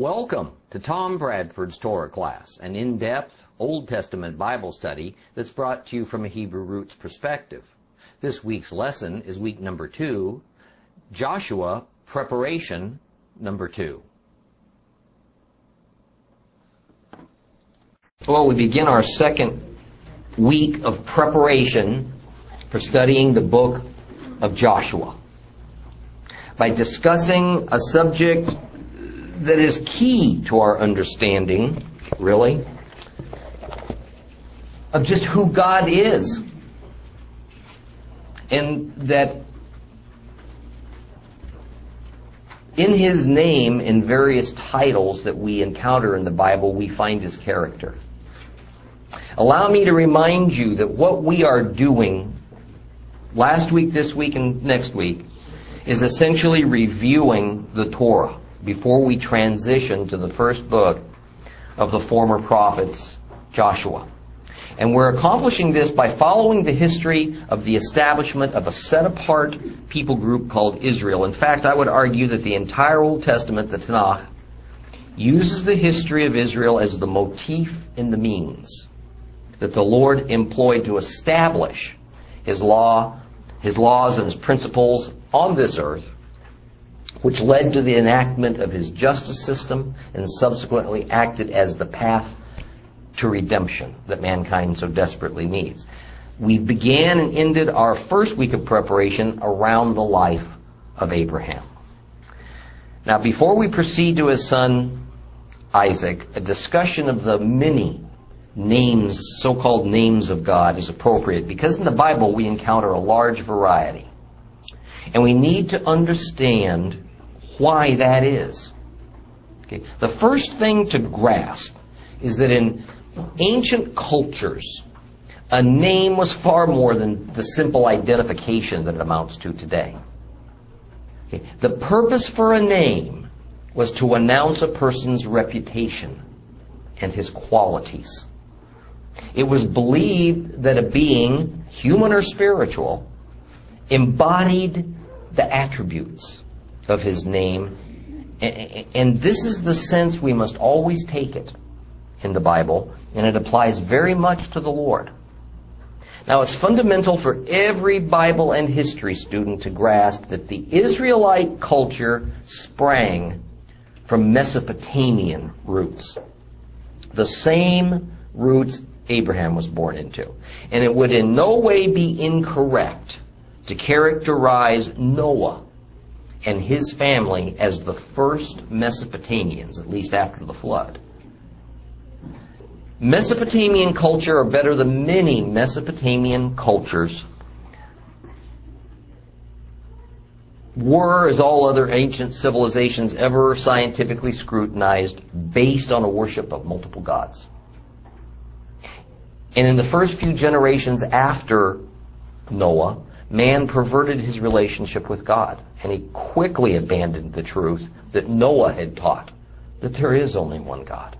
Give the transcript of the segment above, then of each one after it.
Welcome to Tom Bradford's Torah class, an in-depth Old Testament Bible study that's brought to you from a Hebrew roots perspective. This week's lesson is week number two, Joshua preparation number two. Well, we begin our second week of preparation for studying the book of Joshua by discussing a subject that is key to our understanding, really, of just who God is. And that in His name, in various titles that we encounter in the Bible, we find His character. Allow me to remind you that what we are doing last week, this week, and next week is essentially reviewing the Torah before we transition to the first book of the former prophets, Joshua. And we're accomplishing this by following the history of the establishment of a set apart people group called Israel. In fact, I would argue that the entire Old Testament, the Tanakh, uses the history of Israel as the motif and the means that the Lord employed to establish his law, his laws and his principles on this earth which led to the enactment of his justice system and subsequently acted as the path to redemption that mankind so desperately needs. We began and ended our first week of preparation around the life of Abraham. Now, before we proceed to his son Isaac, a discussion of the many names, so-called names of God is appropriate because in the Bible we encounter a large variety. And we need to understand why that is. Okay. The first thing to grasp is that in ancient cultures, a name was far more than the simple identification that it amounts to today. Okay. The purpose for a name was to announce a person's reputation and his qualities. It was believed that a being, human or spiritual, embodied the attributes of his name. And this is the sense we must always take it in the Bible, and it applies very much to the Lord. Now, it's fundamental for every Bible and history student to grasp that the Israelite culture sprang from Mesopotamian roots. The same roots Abraham was born into. And it would in no way be incorrect to characterize Noah and his family as the first Mesopotamians, at least after the flood. Mesopotamian culture, are better, than many Mesopotamian cultures, were, as all other ancient civilizations ever scientifically scrutinized, based on a worship of multiple gods. And in the first few generations after Noah, man perverted his relationship with God, and he quickly abandoned the truth that Noah had taught, that there is only one God.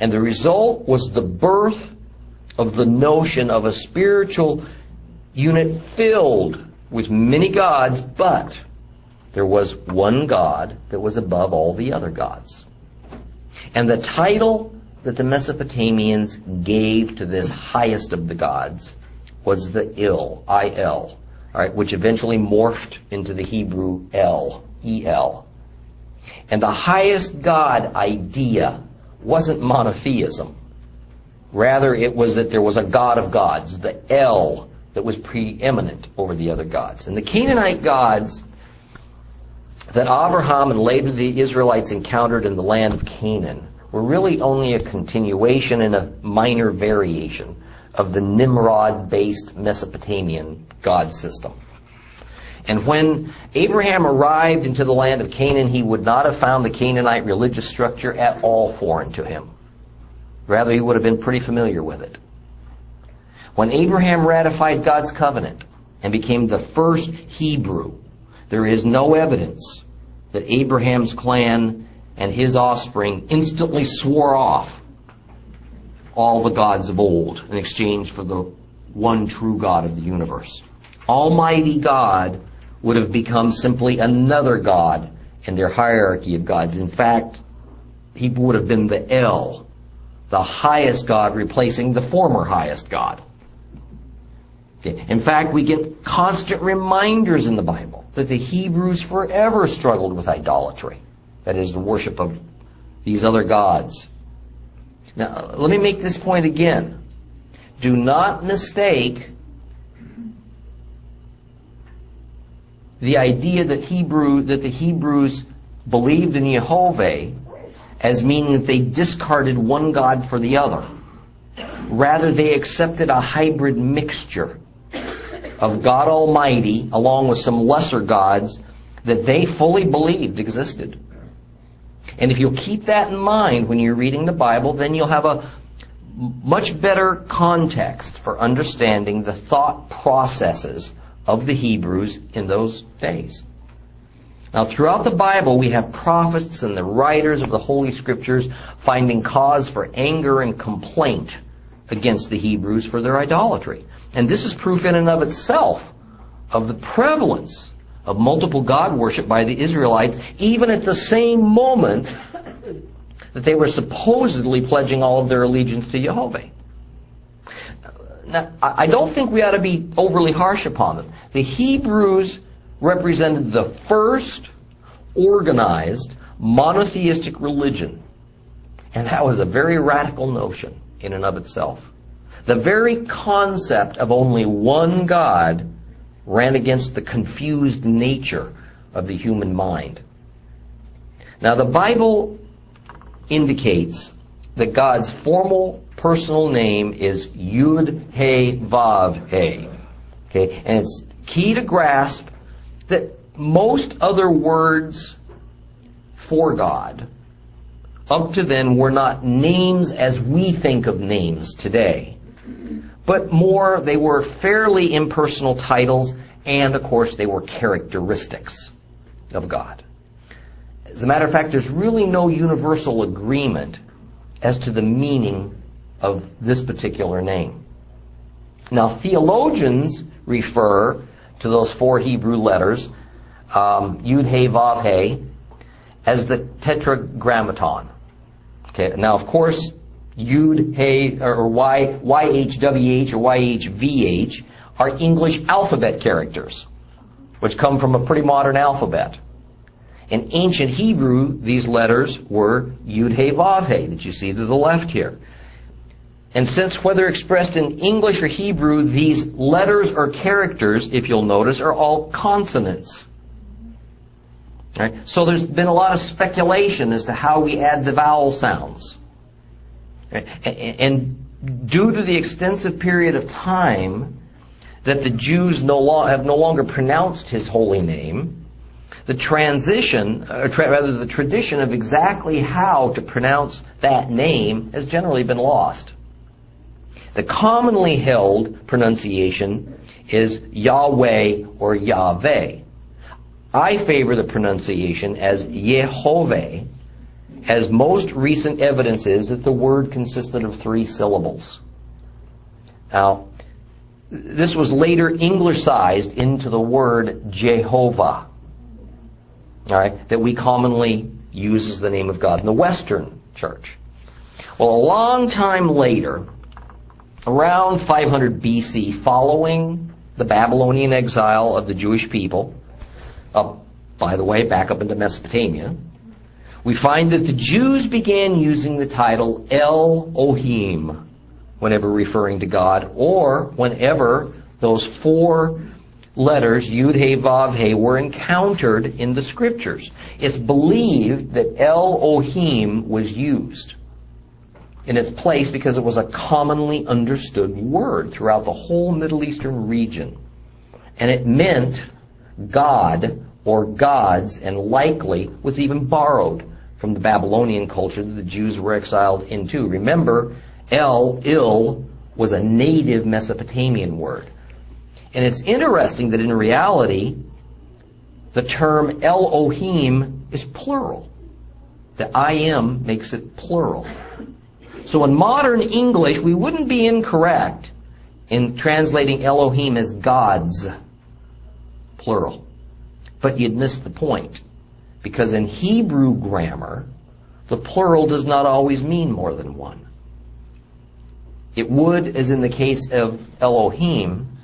And the result was the birth of the notion of a spiritual unit filled with many gods, but there was one God that was above all the other gods. And the title that the Mesopotamians gave to this highest of the gods was the Il, I-L, right, which eventually morphed into the Hebrew El, E-L. And the highest God idea wasn't monotheism. Rather, it was that there was a God of gods, the El, that was preeminent over the other gods. And the Canaanite gods that Abraham and later the Israelites encountered in the land of Canaan were really only a continuation and a minor variation of the Nimrod based Mesopotamian god system. And when Abraham arrived into the land of Canaan, he would not have found the Canaanite religious structure at all foreign to him. Rather, he would have been pretty familiar with it. When Abraham ratified God's covenant and became the first Hebrew, there is no evidence that Abraham's clan and his offspring instantly swore off all the gods of old in exchange for the one true God of the universe. Almighty God would have become simply another God in their hierarchy of gods. In fact, he would have been the El, the highest god replacing the former highest god. In fact, we get constant reminders in the Bible that the Hebrews forever struggled with idolatry. That is the worship of these other gods. Now, let me make this point again. Do not mistake the idea that Hebrew that the Hebrews believed in Jehovah as meaning that they discarded one God for the other. Rather, they accepted a hybrid mixture of God Almighty along with some lesser gods that they fully believed existed. And if you'll keep that in mind when you're reading the Bible, then you'll have a much better context for understanding the thought processes of the Hebrews in those days. Now, throughout the Bible, we have prophets and the writers of the Holy Scriptures finding cause for anger and complaint against the Hebrews for their idolatry. And this is proof in and of itself of the prevalence of multiple God worship by the Israelites, even at the same moment that they were supposedly pledging all of their allegiance to Jehovah. Now, I don't think we ought to be overly harsh upon them. The Hebrews represented the first organized monotheistic religion. And that was a very radical notion in and of itself. The very concept of only one God ran against the confused nature of the human mind. Now the Bible indicates that God's formal personal name is Yud He Vav He. Okay, and it's key to grasp that most other words for God up to then were not names as we think of names today, but more they were fairly impersonal titles and of course they were characteristics of God. As a matter of fact, there's really no universal agreement as to the meaning of this particular name. Now, theologians refer to those four Hebrew letters, um, Yud He Vav He, as the Tetragrammaton. Okay. Now, of course, Yud Hey, or Y YHWH or YHVH are English alphabet characters, which come from a pretty modern alphabet. In ancient Hebrew, these letters were Yud Hey, Vav He that you see to the left here. And since whether expressed in English or Hebrew, these letters or characters, if you'll notice, are all consonants. Right? So there's been a lot of speculation as to how we add the vowel sounds. And due to the extensive period of time that the Jews no lo- have no longer pronounced his holy name, the transition, or tra- rather the tradition of exactly how to pronounce that name has generally been lost. The commonly held pronunciation is Yahweh or Yahweh. I favor the pronunciation as Yehovah, as most recent evidence is that the word consisted of three syllables. Now, this was later Englicized into the word Jehovah, alright, that we commonly use as the name of God in the Western church. Well, a long time later, around 500 BC, following the Babylonian exile of the Jewish people, up, by the way, back up into Mesopotamia, we find that the Jews began using the title Elohim whenever referring to God, or whenever those four letters, Yud He Vav He, were encountered in the scriptures. It's believed that Elohim was used in its place because it was a commonly understood word throughout the whole Middle Eastern region. And it meant God or gods and likely was even borrowed from the Babylonian culture that the Jews were exiled into. Remember, El, Il, was a native Mesopotamian word. And it's interesting that in reality, the term Elohim is plural. The I am makes it plural. So in modern English, we wouldn't be incorrect in translating Elohim as gods, plural. But you'd miss the point. Because in Hebrew grammar, the plural does not always mean more than one. It would, as in the case of Elohim,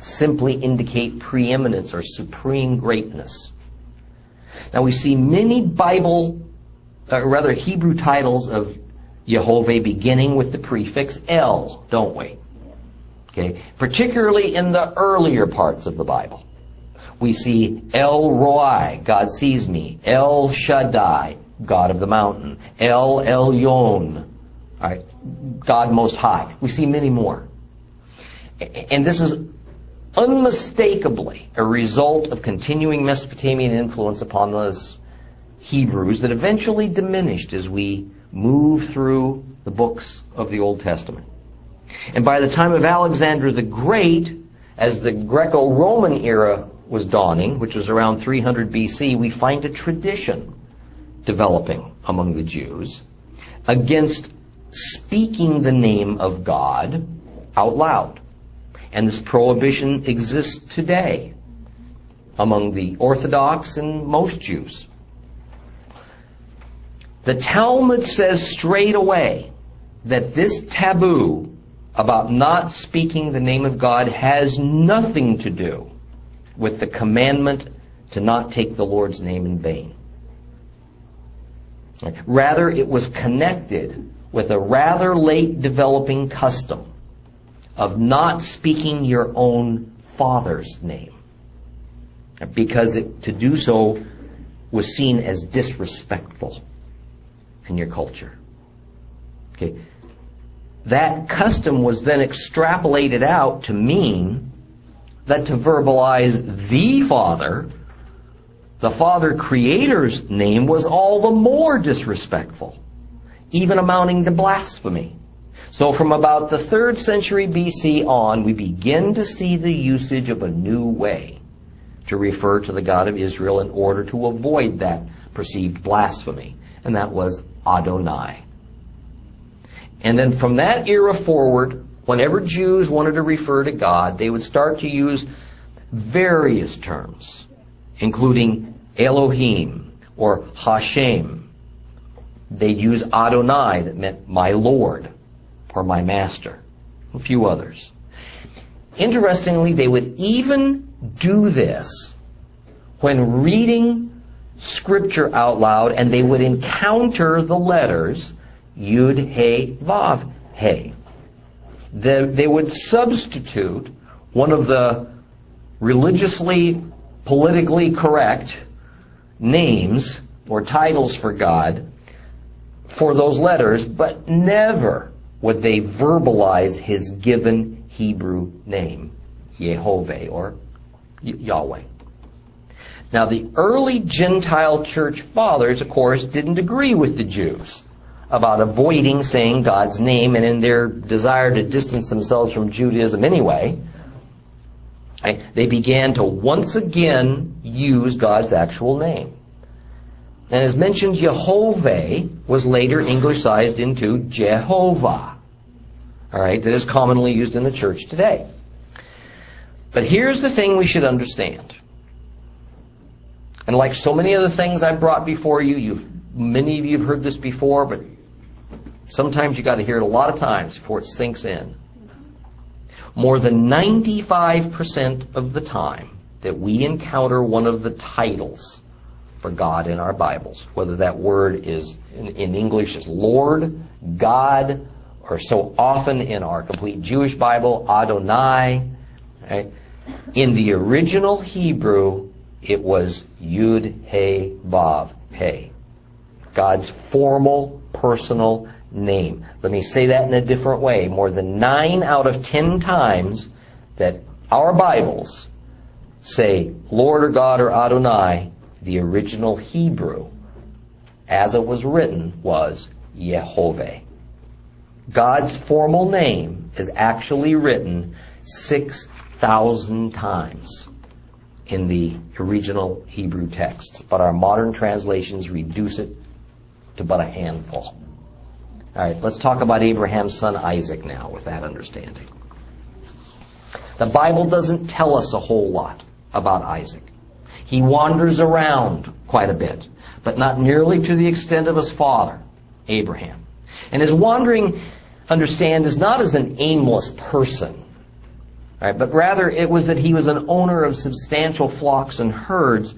simply indicate preeminence or supreme greatness. Now we see many Bible, or rather Hebrew titles of Jehovah beginning with the prefix El, don't we? Okay, particularly in the earlier parts of the Bible. We see El Roi, God sees me. El Shaddai, God of the mountain. El Elyon, right, God most high. We see many more. And this is unmistakably a result of continuing Mesopotamian influence upon those Hebrews that eventually diminished as we move through the books of the Old Testament. And by the time of Alexander the Great, as the Greco-Roman era was dawning, which was around 300 BC, we find a tradition developing among the Jews against speaking the name of God out loud. And this prohibition exists today among the Orthodox and most Jews. The Talmud says straight away that this taboo about not speaking the name of God has nothing to do with the commandment to not take the Lord's name in vain. Rather, it was connected with a rather late developing custom of not speaking your own father's name. Because it, to do so was seen as disrespectful in your culture. Okay. That custom was then extrapolated out to mean that to verbalize the Father, the Father Creator's name was all the more disrespectful, even amounting to blasphemy. So from about the third century BC on, we begin to see the usage of a new way to refer to the God of Israel in order to avoid that perceived blasphemy. And that was Adonai. And then from that era forward, whenever Jews wanted to refer to God, they would start to use various terms, including Elohim or Hashem. They'd use Adonai that meant my Lord or my master. A few others. Interestingly, they would even do this when reading scripture out loud and they would encounter the letters Yud, He, Vav, He. They would substitute one of the religiously, politically correct names or titles for God for those letters, but never would they verbalize his given Hebrew name, Yehovah or Yahweh. Now the early Gentile church fathers, of course, didn't agree with the Jews about avoiding saying God's name and in their desire to distance themselves from Judaism anyway, they began to once again use God's actual name. And as mentioned, Yehovah was later Englishized into Jehovah. Alright, that is commonly used in the church today. But here's the thing we should understand. And like so many other things I've brought before you, you've, many of you have heard this before, but sometimes you gotta hear it a lot of times before it sinks in. More than 95% of the time that we encounter one of the titles for God in our Bibles, whether that word is in, in English is Lord, God, or so often in our complete Jewish Bible, Adonai. Right? In the original Hebrew, it was Yud He Vav He. God's formal personal name. Let me say that in a different way. More than nine out of ten times that our Bibles say Lord or God or Adonai, the original Hebrew, as it was written, was Yehovah. God's formal name is actually written 6,000 times in the original Hebrew texts, but our modern translations reduce it to but a handful. All right, let's talk about Abraham's son Isaac now with that understanding. The Bible doesn't tell us a whole lot about Isaac. He wanders around quite a bit, but not nearly to the extent of his father, Abraham. And his wandering, understand, is not as an aimless person, right, but rather it was that he was an owner of substantial flocks and herds,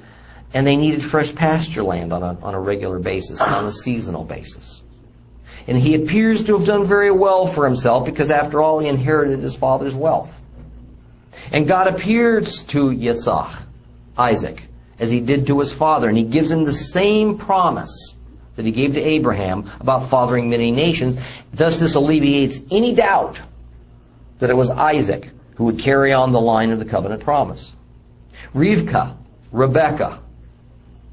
and they needed fresh pasture land on a, on a regular basis, on a seasonal basis. And he appears to have done very well for himself because after all he inherited his father's wealth. And God appears to Yitzhak, Isaac, as he did to his father, and he gives him the same promise that he gave to Abraham about fathering many nations. Thus this alleviates any doubt that it was Isaac who would carry on the line of the covenant promise. Rivka, Rebecca,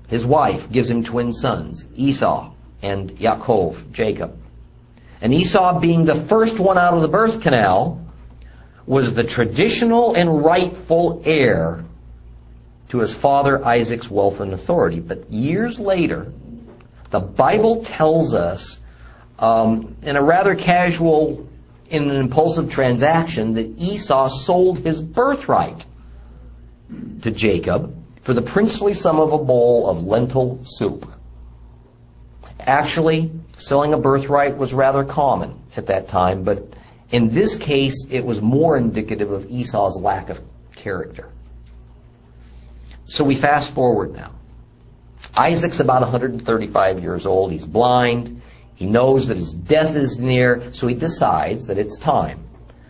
his wife, gives him twin sons, Esau and Yaakov, Jacob. And Esau being the first one out of the birth canal was the traditional and rightful heir to his father Isaac's wealth and authority. But years later, the Bible tells us, um, in a rather casual, in an impulsive transaction, that Esau sold his birthright to Jacob for the princely sum of a bowl of lentil soup. Actually, selling a birthright was rather common at that time, but in this case, it was more indicative of Esau's lack of character. So we fast forward now. Isaac's about 135 years old. He's blind. He knows that his death is near, so he decides that it's time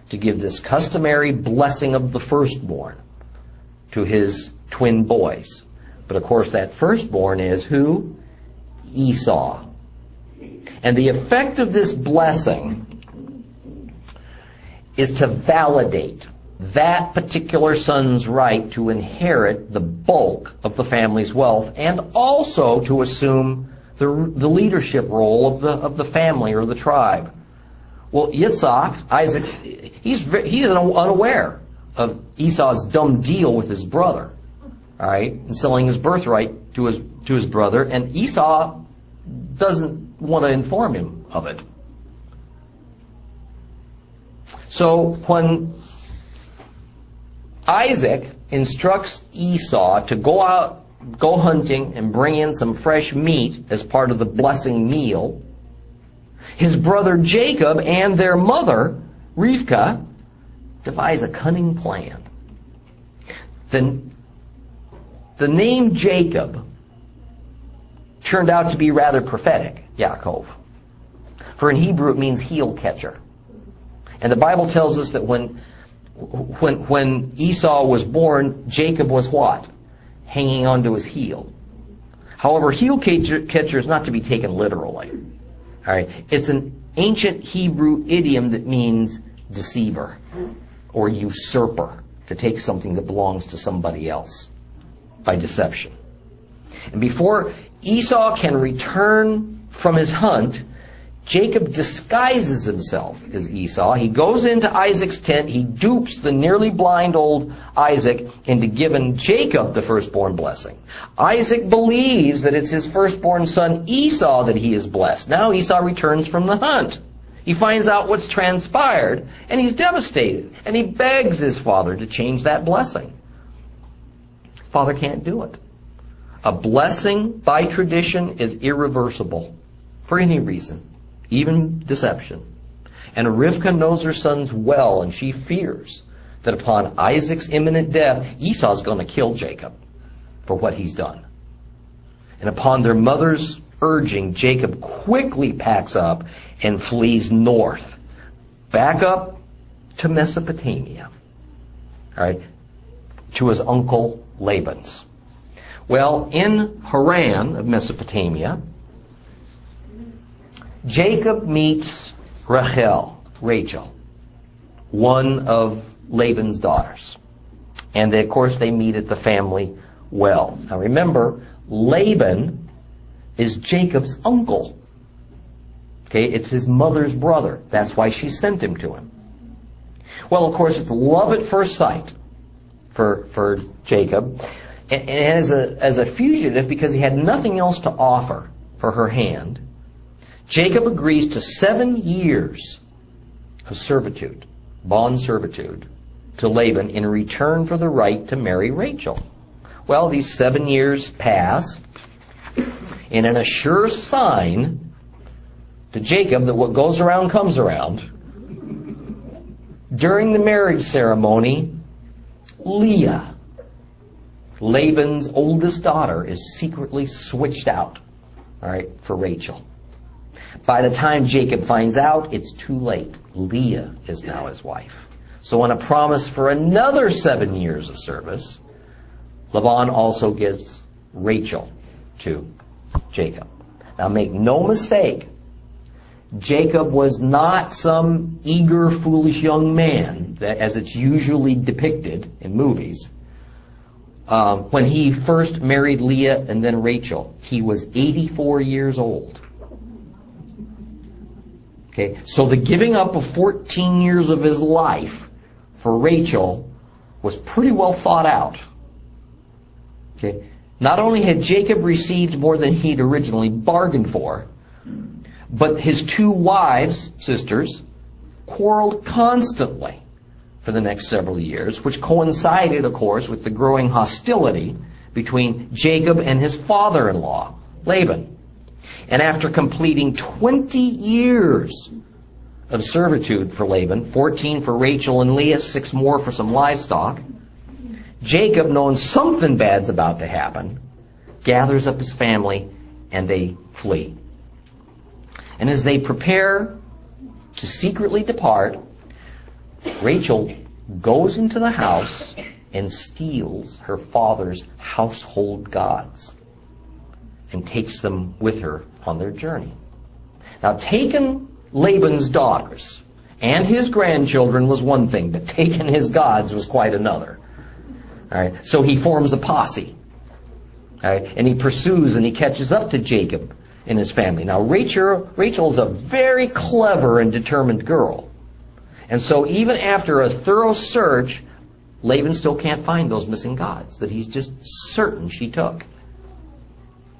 to give this customary blessing of the firstborn to his twin boys. But of course, that firstborn is who? Esau. And the effect of this blessing is to validate that particular son's right to inherit the bulk of the family's wealth and also to assume the, the leadership role of the, of the family or the tribe. Well, Yitzhak, Isaac's, he's, he is unaware of Esau's dumb deal with his brother, all right, and selling his birthright to his, to his brother, and Esau doesn't want to inform him of it. So when Isaac instructs Esau to go out, go hunting, and bring in some fresh meat as part of the blessing meal. His brother Jacob and their mother, Rivka, devise a cunning plan. The, the name Jacob turned out to be rather prophetic, Yaakov. For in Hebrew it means heel catcher. And the Bible tells us that when when, when Esau was born, Jacob was what? Hanging onto his heel. However, heel catcher, catcher is not to be taken literally. Alright? It's an ancient Hebrew idiom that means deceiver or usurper, to take something that belongs to somebody else by deception. And before Esau can return from his hunt, Jacob disguises himself as Esau. He goes into Isaac's tent. He dupes the nearly blind old Isaac into giving Jacob the firstborn blessing. Isaac believes that it's his firstborn son Esau that he is blessed. Now Esau returns from the hunt. He finds out what's transpired and he's devastated and he begs his father to change that blessing. Father can't do it. A blessing by tradition is irreversible for any reason even deception. And Rivka knows her sons well, and she fears that upon Isaac's imminent death, Esau's going to kill Jacob for what he's done. And upon their mother's urging, Jacob quickly packs up and flees north, back up to Mesopotamia, all right, to his uncle Laban's. Well, in Haran of Mesopotamia, Jacob meets Rachel, Rachel, one of Laban's daughters. And they, of course, they meet at the family well. Now remember, Laban is Jacob's uncle. Okay, it's his mother's brother. That's why she sent him to him. Well, of course, it's love at first sight for, for Jacob. And, and as a, as a fugitive, because he had nothing else to offer for her hand, Jacob agrees to seven years of servitude, bond servitude, to Laban in return for the right to marry Rachel. Well, these seven years pass, and in a sure sign to Jacob that what goes around comes around, during the marriage ceremony, Leah, Laban's oldest daughter, is secretly switched out, all right, for Rachel. By the time Jacob finds out, it's too late. Leah is now his wife. So on a promise for another seven years of service, Laban also gives Rachel to Jacob. Now make no mistake, Jacob was not some eager, foolish young man, that, as it's usually depicted in movies. Uh, when he first married Leah and then Rachel, he was 84 years old. Okay, so the giving up of 14 years of his life for Rachel was pretty well thought out. Okay, not only had Jacob received more than he'd originally bargained for, but his two wives, sisters, quarreled constantly for the next several years, which coincided, of course, with the growing hostility between Jacob and his father-in-law, Laban. And after completing 20 years of servitude for Laban, 14 for Rachel and Leah, six more for some livestock, Jacob, knowing something bad's about to happen, gathers up his family and they flee. And as they prepare to secretly depart, Rachel goes into the house and steals her father's household gods and takes them with her on their journey. Now, taking Laban's daughters and his grandchildren was one thing, but taking his gods was quite another. All right, so he forms a posse. All right, and he pursues and he catches up to Jacob and his family. Now, Rachel, Rachel's a very clever and determined girl. And so even after a thorough search, Laban still can't find those missing gods that he's just certain she took.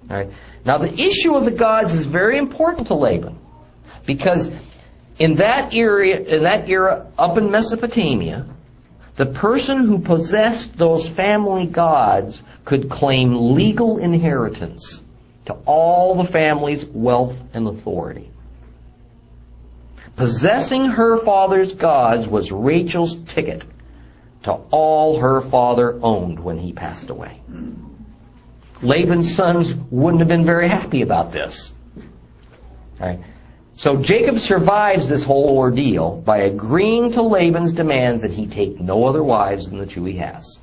All right. Now the issue of the gods is very important to Laban because in that area, in that era up in Mesopotamia, the person who possessed those family gods could claim legal inheritance to all the family's wealth and authority. Possessing her father's gods was Rachel's ticket to all her father owned when he passed away. Laban's sons wouldn't have been very happy about this. Right? So Jacob survives this whole ordeal by agreeing to Laban's demands that he take no other wives than the two he has,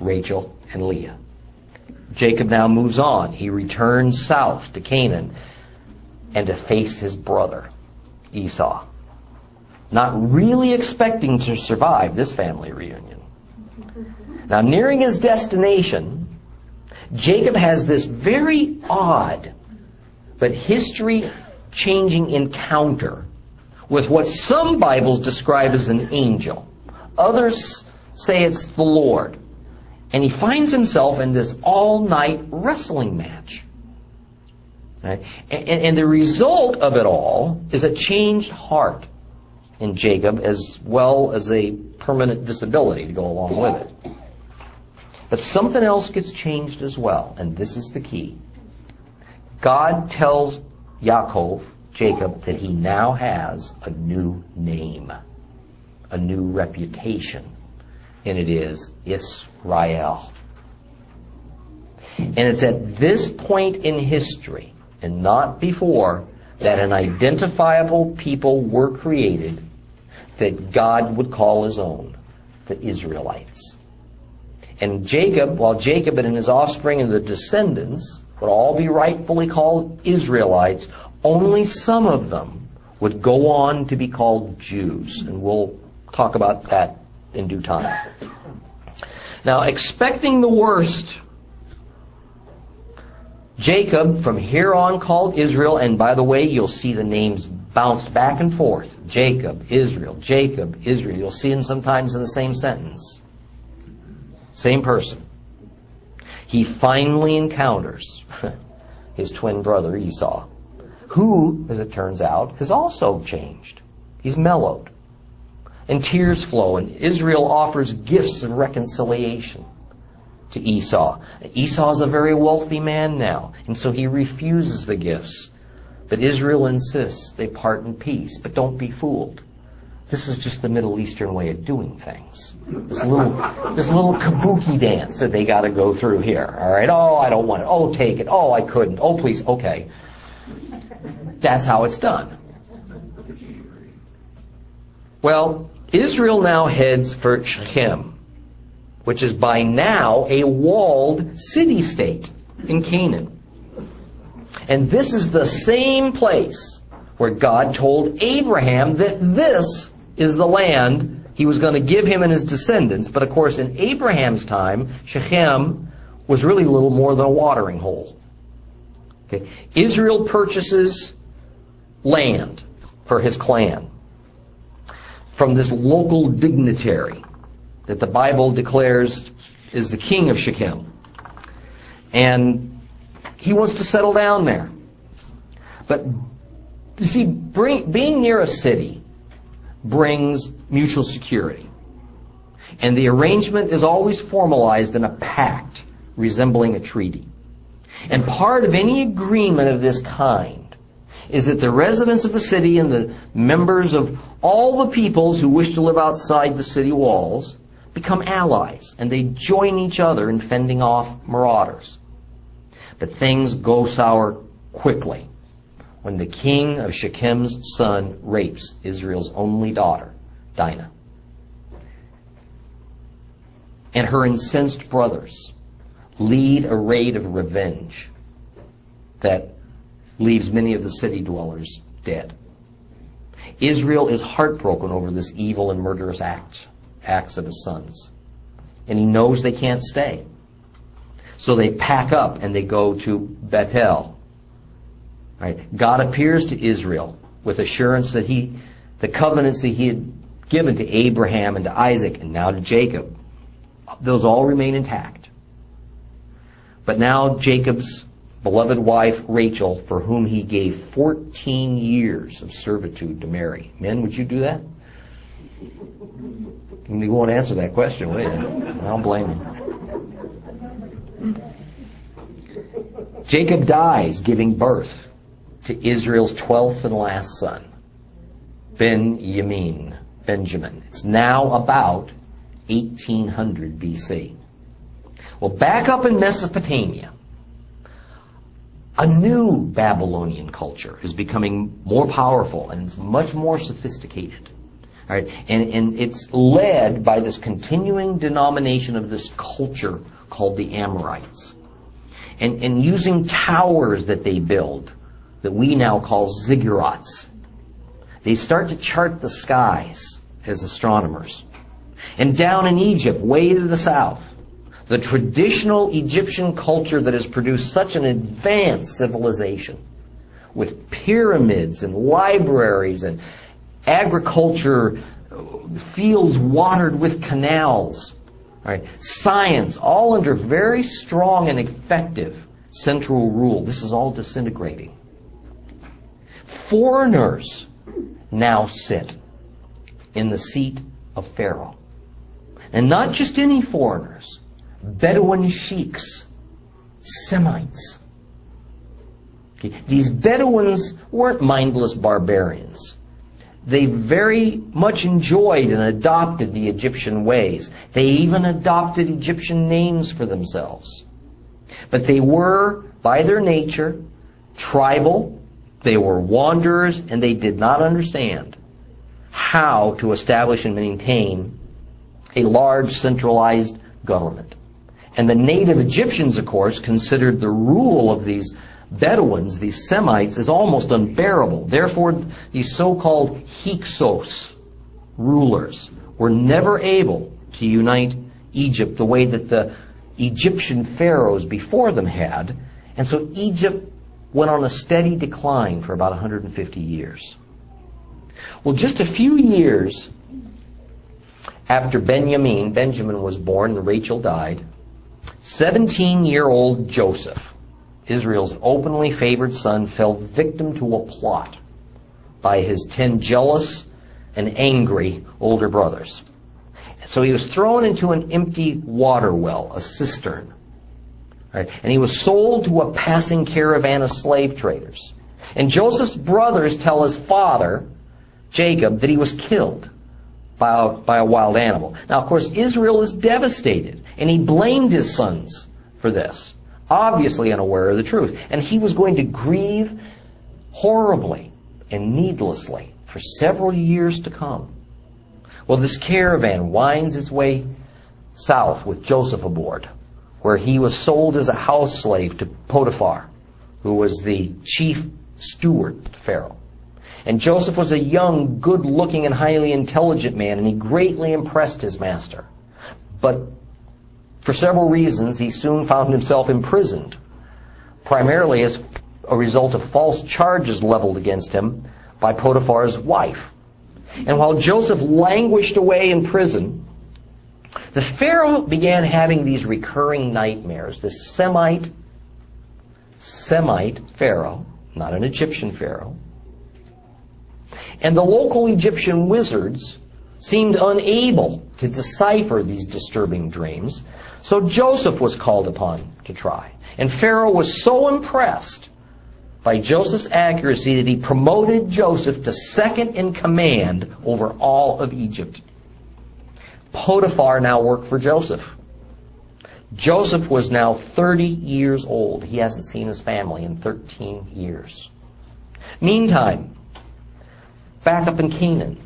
Rachel and Leah. Jacob now moves on. He returns south to Canaan and to face his brother, Esau. Not really expecting to survive this family reunion. Now, nearing his destination, Jacob has this very odd but history changing encounter with what some Bibles describe as an angel. Others say it's the Lord and he finds himself in this all-night wrestling match. Right? And, and, the result of it all is a changed heart in Jacob as well as a permanent disability to go along with it. But something else gets changed as well, and this is the key. God tells Yaakov, Jacob, that he now has a new name, a new reputation and it is Israel. And it's at this point in history, and not before, that an identifiable people were created that God would call his own, the Israelites. And Jacob, while Jacob and his offspring and the descendants would all be rightfully called Israelites, only some of them would go on to be called Jews. And we'll talk about that in due time. Now, expecting the worst, Jacob from here on called Israel, and by the way, you'll see the names bounced back and forth. Jacob, Israel, Jacob, Israel. You'll see them sometimes in the same sentence. Same person. He finally encounters his twin brother Esau, who, as it turns out, has also changed. He's mellowed and tears flow, and Israel offers gifts of reconciliation to Esau. Esau's a very wealthy man now, and so he refuses the gifts. But Israel insists they part in peace. But don't be fooled. This is just the Middle Eastern way of doing things. This little, this little kabuki dance that they got to go through here. All right. Oh, I don't want it. Oh, take it. Oh, I couldn't. Oh, please. Okay. That's how it's done. Well, Israel now heads for Shechem, which is by now a walled city state in Canaan. And this is the same place where God told Abraham that this is the land he was going to give him and his descendants. But of course, in Abraham's time, Shechem was really little more than a watering hole. Okay. Israel purchases land for his clan from this local dignitary that the Bible declares is the king of Shechem. And he wants to settle down there. But you see, bring, being near a city brings mutual security. And the arrangement is always formalized in a pact resembling a treaty. And part of any agreement of this kind is that the residents of the city and the members of all the peoples who wish to live outside the city walls become allies and they join each other in fending off marauders. But things go sour quickly when the king of Shechem's son rapes Israel's only daughter, Dinah. And her incensed brothers lead a raid of revenge that leaves many of the city dwellers dead. Israel is heartbroken over this evil and murderous act, acts of his sons. And he knows they can't stay. So they pack up and they go to Bethel, Right? God appears to Israel with assurance that he, the covenants that he had given to Abraham and to Isaac and now to Jacob, those all remain intact. But now Jacob's beloved wife Rachel, for whom he gave 14 years of servitude to marry. Men, would you do that? You won't answer that question, will you? I don't blame you. Jacob dies giving birth to Israel's 12th and last son, Ben Yamin, Benjamin. It's now about 1800 BC. Well, back up in Mesopotamia, a new Babylonian culture is becoming more powerful and it's much more sophisticated. Right, and, and it's led by this continuing denomination of this culture called the Amorites. And, and using towers that they build that we now call ziggurats. They start to chart the skies as astronomers. And down in Egypt, way to the south, the traditional Egyptian culture that has produced such an advanced civilization with pyramids and libraries and agriculture, fields watered with canals, right? science, all under very strong and effective central rule. This is all disintegrating foreigners now sit in the seat of Pharaoh. And not just any foreigners, Bedouin sheiks, Semites. Okay. These Bedouins weren't mindless barbarians. They very much enjoyed and adopted the Egyptian ways. They even adopted Egyptian names for themselves. But they were, by their nature, tribal, they were wanderers and they did not understand how to establish and maintain a large centralized government. And the native Egyptians, of course, considered the rule of these Bedouins, these Semites, is almost unbearable. Therefore, these so-called Hyksos rulers were never able to unite Egypt the way that the Egyptian pharaohs before them had. And so Egypt went on a steady decline for about 150 years. Well, just a few years after Benjamin, Benjamin was born and Rachel died, 17 year old Joseph, Israel's openly favored son, fell victim to a plot by his 10 jealous and angry older brothers. So he was thrown into an empty water well, a cistern. Right? And he was sold to a passing caravan of slave traders. And Joseph's brothers tell his father, Jacob, that he was killed by a, by a wild animal. Now, of course, Israel is devastated, and he blamed his sons for this, obviously unaware of the truth. And he was going to grieve horribly and needlessly for several years to come. Well, this caravan winds its way south with Joseph aboard, where he was sold as a house slave to Potiphar, who was the chief steward to Pharaoh. And Joseph was a young, good looking, and highly intelligent man, and he greatly impressed his master. But for several reasons, he soon found himself imprisoned, primarily as a result of false charges leveled against him by Potiphar's wife. And while Joseph languished away in prison, the Pharaoh began having these recurring nightmares. The Semite, Semite Pharaoh, not an Egyptian Pharaoh, and the local Egyptian wizards seemed unable to decipher these disturbing dreams, so Joseph was called upon to try. And Pharaoh was so impressed by Joseph's accuracy that he promoted Joseph to second in command over all of Egypt. Potiphar now worked for Joseph. Joseph was now 30 years old. He hasn't seen his family in 13 years. Meantime, back up in Canaan,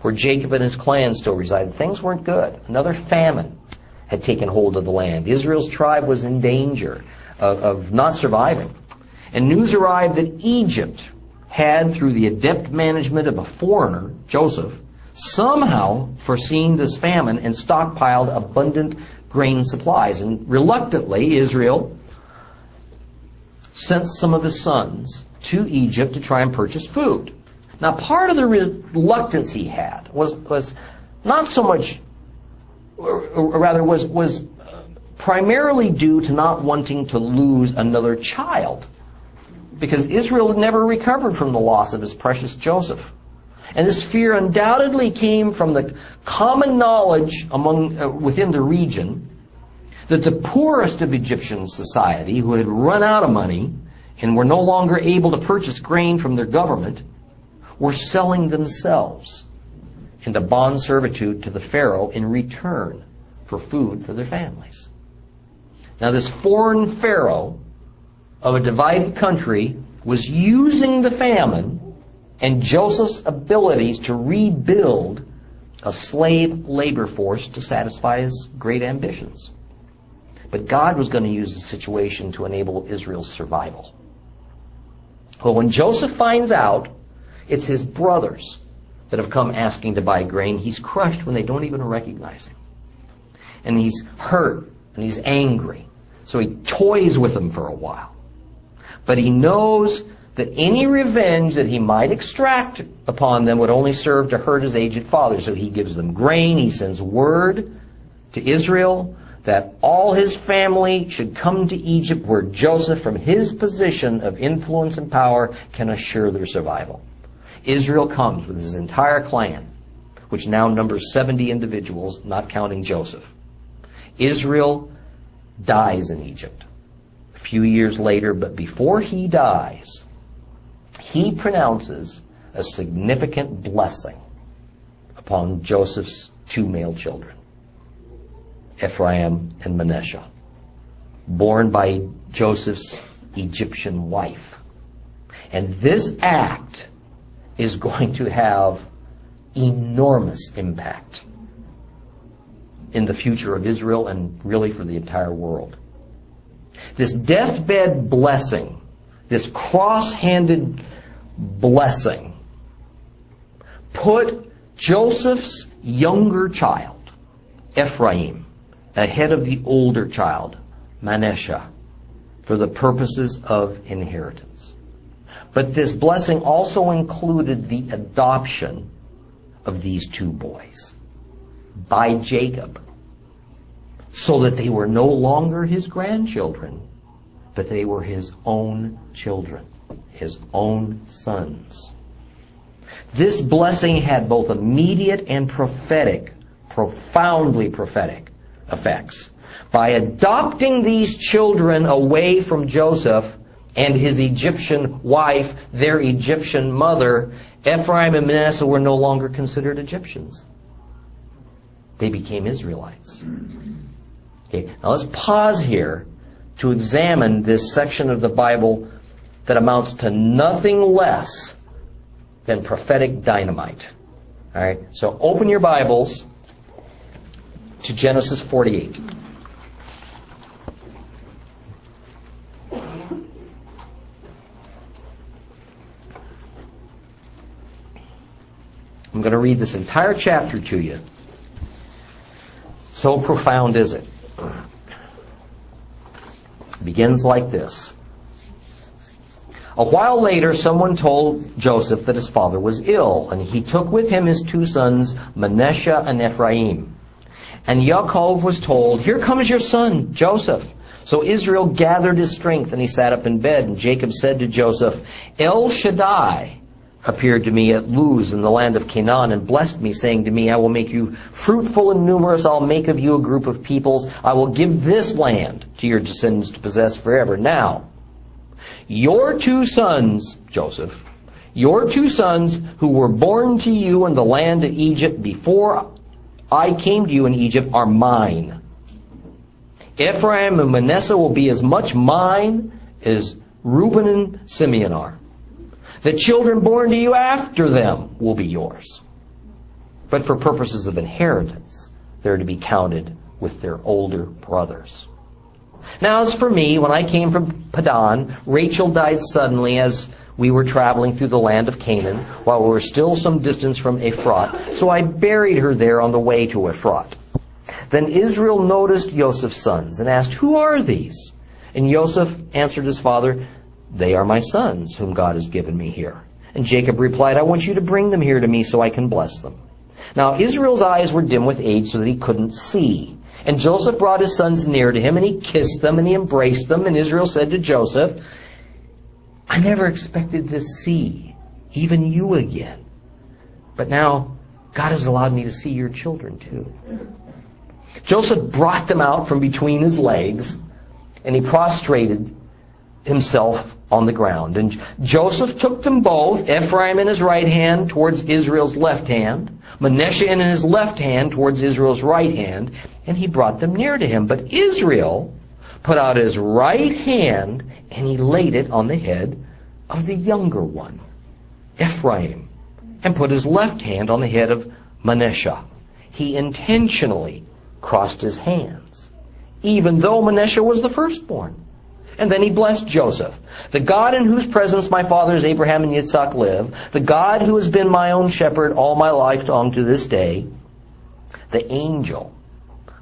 where Jacob and his clan still resided, things weren't good. Another famine had taken hold of the land. Israel's tribe was in danger of, of not surviving. And news arrived that Egypt had, through the adept management of a foreigner, Joseph, somehow foreseen this famine and stockpiled abundant grain supplies. And reluctantly, Israel sent some of his sons to Egypt to try and purchase food. Now, part of the reluctance he had was, was not so much, or, or rather, was, was primarily due to not wanting to lose another child. Because Israel had never recovered from the loss of his precious Joseph. And this fear undoubtedly came from the common knowledge among, uh, within the region that the poorest of Egyptian society, who had run out of money and were no longer able to purchase grain from their government, were selling themselves into bond servitude to the Pharaoh in return for food for their families. Now, this foreign Pharaoh of a divided country was using the famine and Joseph's abilities to rebuild a slave labor force to satisfy his great ambitions. But God was going to use the situation to enable Israel's survival. Well, when Joseph finds out it's his brothers that have come asking to buy grain. He's crushed when they don't even recognize him. And he's hurt and he's angry. So he toys with them for a while. But he knows that any revenge that he might extract upon them would only serve to hurt his aged father. So he gives them grain. He sends word to Israel that all his family should come to Egypt where Joseph, from his position of influence and power, can assure their survival. Israel comes with his entire clan, which now numbers 70 individuals, not counting Joseph. Israel dies in Egypt a few years later, but before he dies, he pronounces a significant blessing upon Joseph's two male children, Ephraim and Manasseh, born by Joseph's Egyptian wife. And this act is going to have enormous impact in the future of Israel and really for the entire world. This deathbed blessing, this cross-handed blessing, put Joseph's younger child, Ephraim, ahead of the older child, Manasseh, for the purposes of inheritance. But this blessing also included the adoption of these two boys by Jacob so that they were no longer his grandchildren, but they were his own children, his own sons. This blessing had both immediate and prophetic profoundly prophetic effects. By adopting these children away from Joseph and his Egyptian wife, their Egyptian mother, Ephraim and Manasseh were no longer considered Egyptians. They became Israelites. Okay, now let's pause here to examine this section of the Bible that amounts to nothing less than prophetic dynamite. All right, so open your Bibles to Genesis 48. I'm going to read this entire chapter to you. So profound is it. it begins like this. A while later, someone told Joseph that his father was ill, and he took with him his two sons, Manasseh and Ephraim. And Yaakov was told, Here comes your son, Joseph. So Israel gathered his strength, and he sat up in bed. And Jacob said to Joseph, El Shaddai appeared to me at Luz in the land of Canaan and blessed me, saying to me, I will make you fruitful and numerous. I'll make of you a group of peoples. I will give this land to your descendants to possess forever. Now, your two sons, Joseph, your two sons who were born to you in the land of Egypt before I came to you in Egypt are mine. Ephraim and Manasseh will be as much mine as Reuben and Simeon are. The children born to you after them will be yours. But for purposes of inheritance, they're to be counted with their older brothers. Now, as for me, when I came from Padan, Rachel died suddenly as we were traveling through the land of Canaan, while we were still some distance from Ephrat. So I buried her there on the way to Ephrat. Then Israel noticed Joseph's sons and asked, Who are these? And Joseph answered his father, They are my sons, whom God has given me here. And Jacob replied, I want you to bring them here to me so I can bless them. Now Israel's eyes were dim with age so that he couldn't see. And Joseph brought his sons near to him, and he kissed them, and he embraced them. And Israel said to Joseph, I never expected to see even you again. But now, God has allowed me to see your children too. Joseph brought them out from between his legs, and he prostrated himself on the ground. And Joseph took them both, Ephraim in his right hand towards Israel's left hand, Manasseh in his left hand towards Israel's right hand, and he brought them near to him. But Israel put out his right hand and he laid it on the head of the younger one, Ephraim, and put his left hand on the head of Manasseh. He intentionally crossed his hands, even though Manasseh was the firstborn. And then he blessed Joseph. The God in whose presence my fathers Abraham and Yitzhak live, the God who has been my own shepherd all my life long to this day, the angel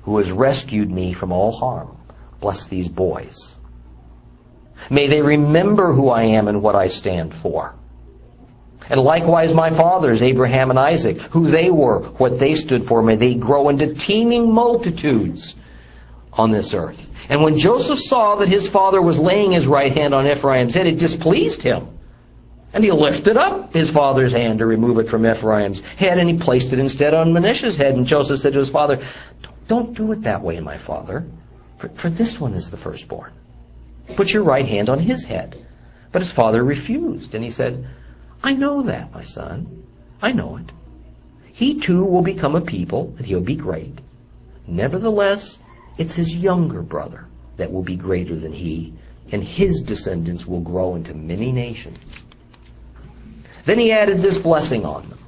who has rescued me from all harm, bless these boys. May they remember who I am and what I stand for. And likewise my fathers, Abraham and Isaac, who they were, what they stood for, may they grow into teeming multitudes on this earth. And when Joseph saw that his father was laying his right hand on Ephraim's head, it displeased him. And he lifted up his father's hand to remove it from Ephraim's head, and he placed it instead on Manasseh's head. And Joseph said to his father, Don't do it that way, my father, for, for this one is the firstborn. Put your right hand on his head. But his father refused, and he said, I know that, my son. I know it. He too will become a people, and he'll be great. Nevertheless, it's his younger brother that will be greater than he, and his descendants will grow into many nations. Then he added this blessing on them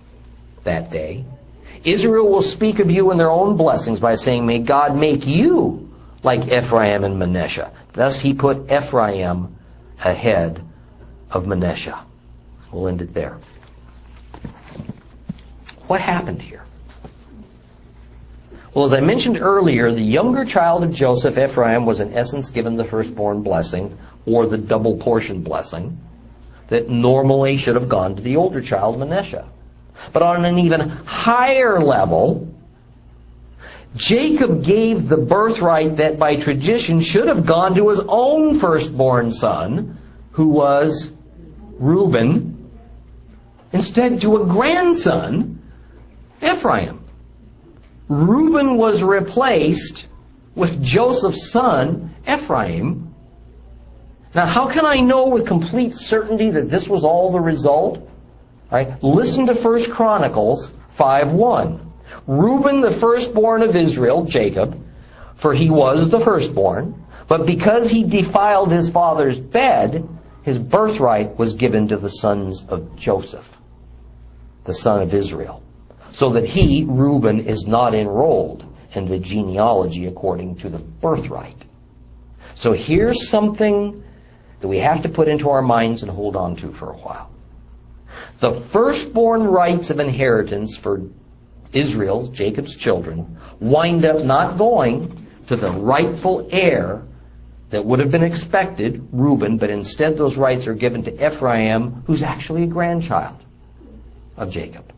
that day. Israel will speak of you in their own blessings by saying, May God make you like Ephraim and Manasseh. Thus he put Ephraim ahead of Manasseh. We'll end it there. What happened here? Well, as I mentioned earlier, the younger child of Joseph, Ephraim, was in essence given the firstborn blessing, or the double portion blessing, that normally should have gone to the older child, Manasseh. But on an even higher level, Jacob gave the birthright that by tradition should have gone to his own firstborn son, who was Reuben, instead to a grandson, Ephraim. Reuben was replaced with Joseph's son, Ephraim. Now, how can I know with complete certainty that this was all the result? Right? Listen to 1 Chronicles 5.1. Reuben, the firstborn of Israel, Jacob, for he was the firstborn, but because he defiled his father's bed, his birthright was given to the sons of Joseph, the son of Israel, so that he, Reuben, is not enrolled in the genealogy according to the birthright. So here's something that we have to put into our minds and hold on to for a while. The firstborn rights of inheritance for Israel's, Jacob's children, wind up not going to the rightful heir that would have been expected, Reuben, but instead those rights are given to Ephraim, who's actually a grandchild of Jacob.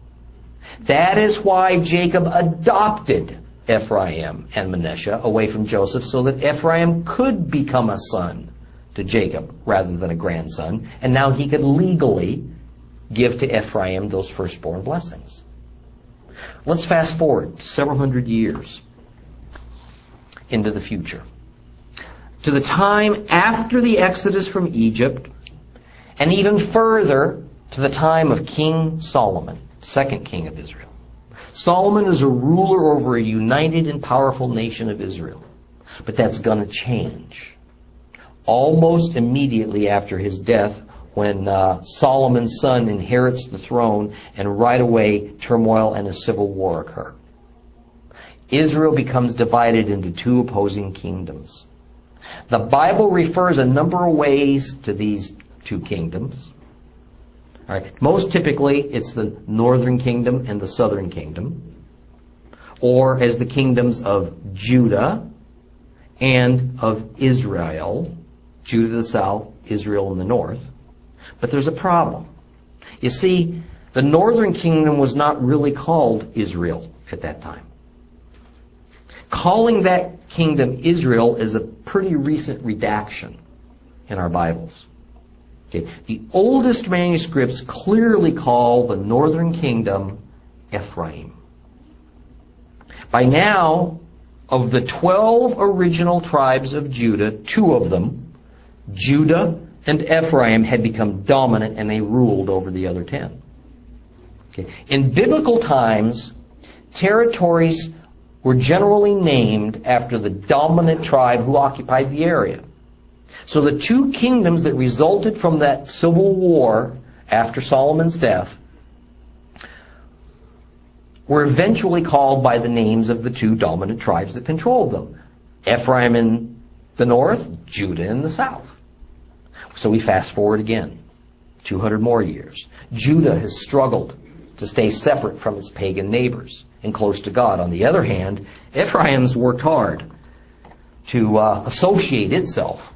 That is why Jacob adopted Ephraim and Manasseh away from Joseph so that Ephraim could become a son to Jacob rather than a grandson, and now he could legally give to Ephraim those firstborn blessings. Let's fast forward several hundred years into the future. To the time after the Exodus from Egypt, and even further the time of King Solomon, second king of Israel. Solomon is a ruler over a united and powerful nation of Israel. But that's gonna change. Almost immediately after his death, when uh, Solomon's son inherits the throne, and right away turmoil and a civil war occur. Israel becomes divided into two opposing kingdoms. The Bible refers a number of ways to these two kingdoms. Most typically, it's the northern kingdom and the southern kingdom, or as the kingdoms of Judah and of Israel, Judah the south, Israel in the north. But there's a problem. You see, the northern kingdom was not really called Israel at that time. Calling that kingdom Israel is a pretty recent redaction in our Bibles. Okay. The oldest manuscripts clearly call the northern kingdom Ephraim. By now, of the 12 original tribes of Judah, two of them, Judah and Ephraim had become dominant and they ruled over the other ten. Okay. In biblical times, territories were generally named after the dominant tribe who occupied the area. So the two kingdoms that resulted from that civil war after Solomon's death were eventually called by the names of the two dominant tribes that controlled them. Ephraim in the north, Judah in the south. So we fast forward again. 200 more years. Judah has struggled to stay separate from its pagan neighbors and close to God. On the other hand, Ephraim's worked hard to uh, associate itself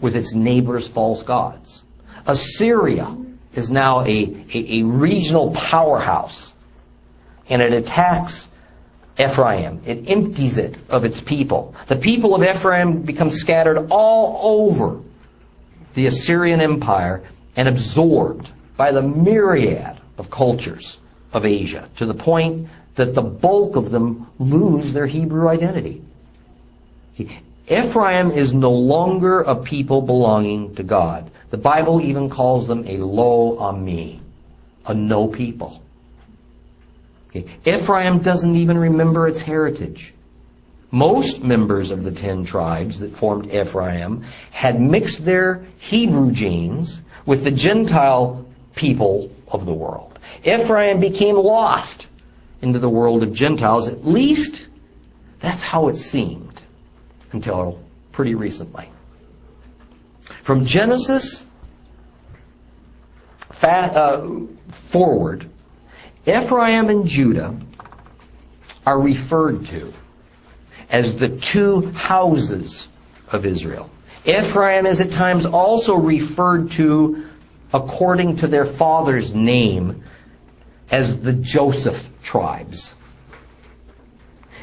with its neighbors' false gods. Assyria is now a, a, a regional powerhouse and it attacks Ephraim. It empties it of its people. The people of Ephraim become scattered all over the Assyrian Empire and absorbed by the myriad of cultures of Asia to the point that the bulk of them lose their Hebrew identity. Ephraim is no longer a people belonging to God. The Bible even calls them a lo ami, a no people. Ephraim doesn't even remember its heritage. Most members of the ten tribes that formed Ephraim had mixed their Hebrew genes with the Gentile people of the world. Ephraim became lost into the world of Gentiles. At least that's how it seemed until pretty recently. From Genesis uh, forward, Ephraim and Judah are referred to as the two houses of Israel. Ephraim is at times also referred to according to their father's name as the Joseph tribes.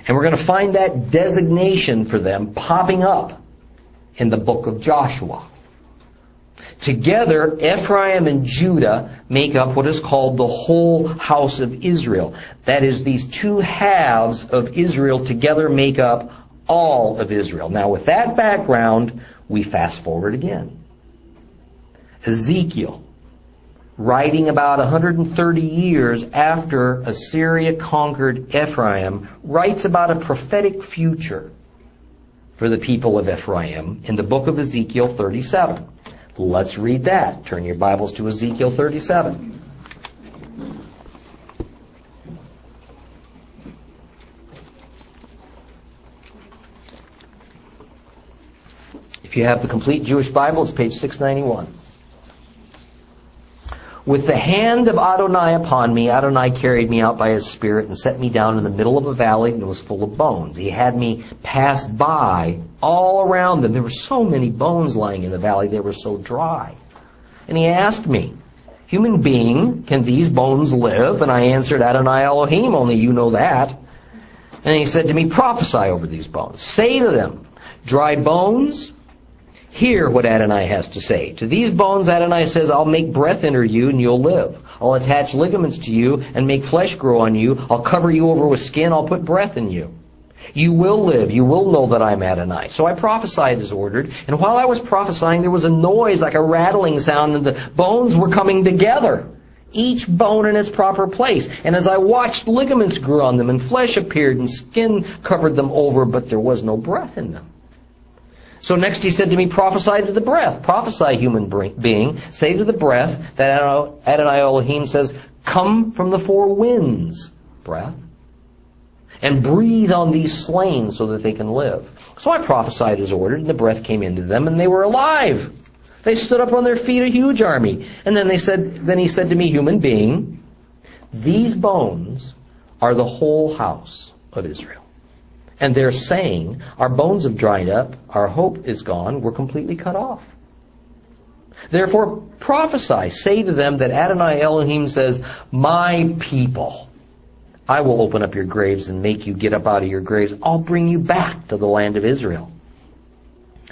And we're going to find that designation for them popping up in the book of Joshua. Together, Ephraim and Judah make up what is called the whole house of Israel. That is, these two halves of Israel together make up all of Israel. Now, with that background, we fast forward again. Ezekiel, writing about 130 years after Assyria conquered Ephraim, writes about a prophetic future for the people of Ephraim in the book of Ezekiel 37. Let's read that. Turn your Bibles to Ezekiel 37. If you have the complete Jewish Bible, it's page 691. With the hand of Adonai upon me, Adonai carried me out by his spirit and set me down in the middle of a valley it was full of bones. He had me pass by all around them. There were so many bones lying in the valley, they were so dry. And he asked me, Human being, can these bones live? And I answered, Adonai Elohim, only you know that. And he said to me, Prophesy over these bones. Say to them, Dry bones, Hear what Adonai has to say. To these bones, Adonai says, I'll make breath enter you and you'll live. I'll attach ligaments to you and make flesh grow on you. I'll cover you over with skin. I'll put breath in you. You will live. You will know that I'm Adonai. So I prophesied as ordered. And while I was prophesying, there was a noise like a rattling sound and the bones were coming together. Each bone in its proper place. And as I watched, ligaments grew on them and flesh appeared and skin covered them over, but there was no breath in them. So next he said to me, prophesy to the breath. Prophesy, human being. Say to the breath that Adonai Elohim says, come from the four winds, breath, and breathe on these slain so that they can live. So I prophesied as ordered, and the breath came into them, and they were alive. They stood up on their feet, a huge army. And then they said, then he said to me, human being, these bones are the whole house of Israel. And they're saying, our bones have dried up, our hope is gone, we're completely cut off. Therefore prophesy, say to them that Adonai Elohim says, my people, I will open up your graves and make you get up out of your graves. I'll bring you back to the land of Israel.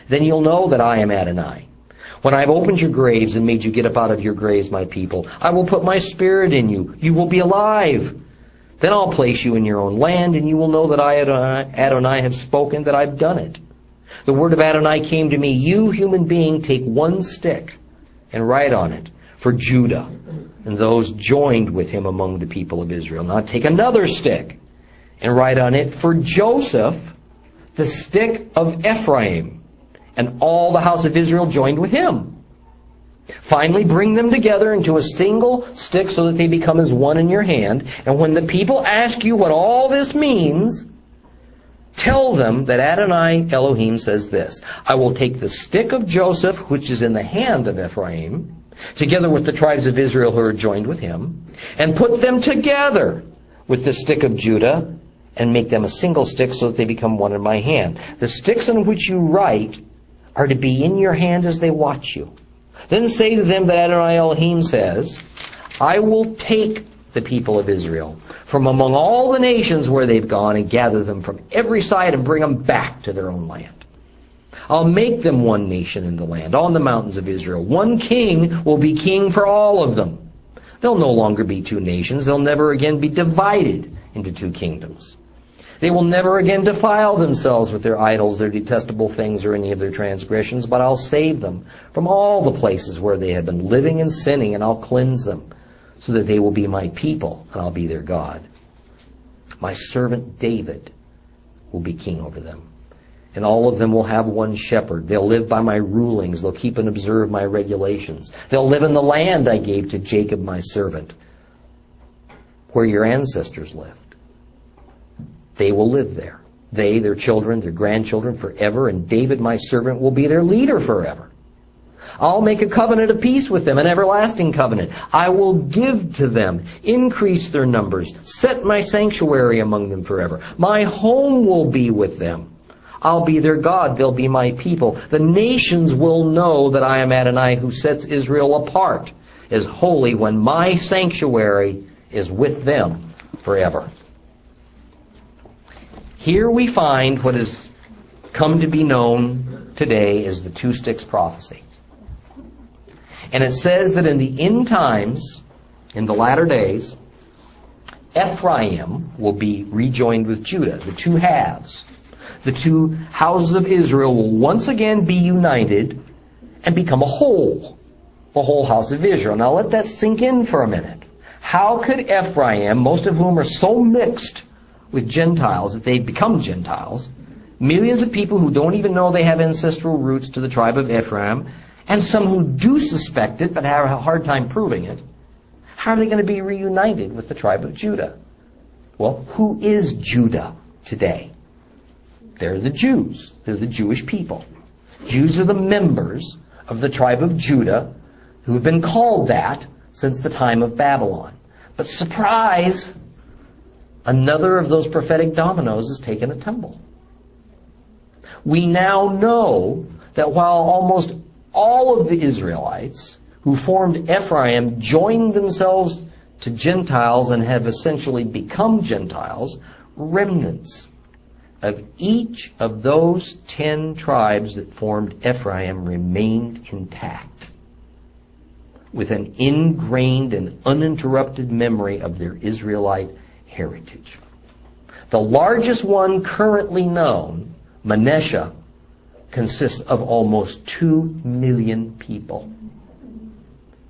Then you'll know that I am Adonai. When I've opened your graves and made you get up out of your graves, my people, I will put my spirit in you. You will be alive. Then I'll place you in your own land, and you will know that I, Adonai, have spoken, that I've done it. The word of Adonai came to me, You, human being, take one stick and write on it for Judah and those joined with him among the people of Israel. Now take another stick and write on it for Joseph, the stick of Ephraim, and all the house of Israel joined with him. Finally, bring them together into a single stick so that they become as one in your hand. And when the people ask you what all this means, tell them that Adonai Elohim says this I will take the stick of Joseph, which is in the hand of Ephraim, together with the tribes of Israel who are joined with him, and put them together with the stick of Judah, and make them a single stick so that they become one in my hand. The sticks on which you write are to be in your hand as they watch you. Then say to them that Adonai Elohim says, I will take the people of Israel from among all the nations where they've gone and gather them from every side and bring them back to their own land. I'll make them one nation in the land, on the mountains of Israel. One king will be king for all of them. They'll no longer be two nations. They'll never again be divided into two kingdoms. They will never again defile themselves with their idols, their detestable things, or any of their transgressions, but I'll save them from all the places where they have been living and sinning, and I'll cleanse them, so that they will be my people, and I'll be their God. My servant David will be king over them. And all of them will have one shepherd. They'll live by my rulings. They'll keep and observe my regulations. They'll live in the land I gave to Jacob my servant, where your ancestors lived. They will live there. They, their children, their grandchildren forever, and David, my servant, will be their leader forever. I'll make a covenant of peace with them, an everlasting covenant. I will give to them, increase their numbers, set my sanctuary among them forever. My home will be with them. I'll be their God, they'll be my people. The nations will know that I am Adonai who sets Israel apart as holy when my sanctuary is with them forever. Here we find what has come to be known today as the two sticks prophecy. And it says that in the end times, in the latter days, Ephraim will be rejoined with Judah, the two halves. The two houses of Israel will once again be united and become a whole, the whole house of Israel. Now let that sink in for a minute. How could Ephraim, most of whom are so mixed with Gentiles that they become Gentiles, millions of people who don't even know they have ancestral roots to the tribe of Ephraim, and some who do suspect it but have a hard time proving it, how are they going to be reunited with the tribe of Judah? Well, who is Judah today? They're the Jews. They're the Jewish people. Jews are the members of the tribe of Judah who have been called that since the time of Babylon. But surprise, another of those prophetic dominoes has taken a tumble. We now know that while almost all of the Israelites who formed Ephraim joined themselves to Gentiles and have essentially become Gentiles, remnants of each of those ten tribes that formed Ephraim remained intact with an ingrained and uninterrupted memory of their Israelite heritage. The largest one currently known, Manasseh, consists of almost two million people.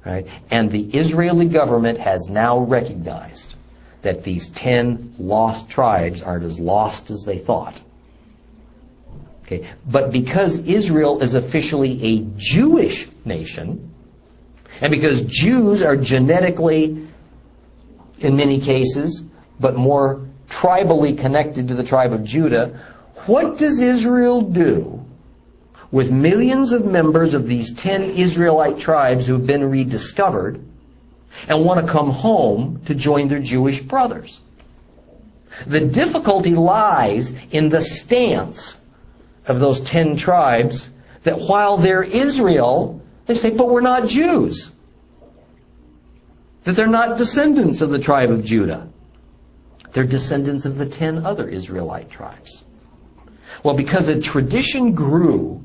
Right? And the Israeli government has now recognized that these ten lost tribes aren't as lost as they thought. Okay. But because Israel is officially a Jewish nation, and because Jews are genetically, in many cases, but more tribally connected to the tribe of Judah, what does Israel do with millions of members of these ten Israelite tribes who have been rediscovered and want to come home to join their Jewish brothers? The difficulty lies in the stance of those ten tribes that while they're Israel, they say, but we're not Jews. That they're not descendants of the tribe of Judah. They're descendants of the ten other Israelite tribes. Well, because a tradition grew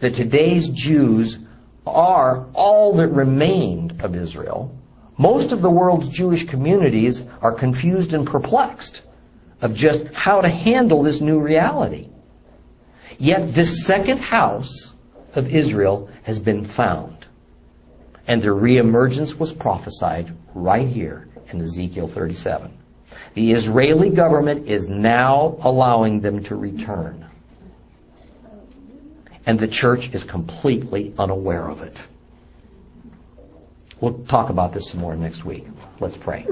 that today's Jews are all that remained of Israel, most of the world's Jewish communities are confused and perplexed of just how to handle this new reality. Yet this second house of Israel has been found. And their reemergence was prophesied right here in Ezekiel 37. The Israeli government is now allowing them to return. And the church is completely unaware of it. We'll talk about this some more next week. Let's pray.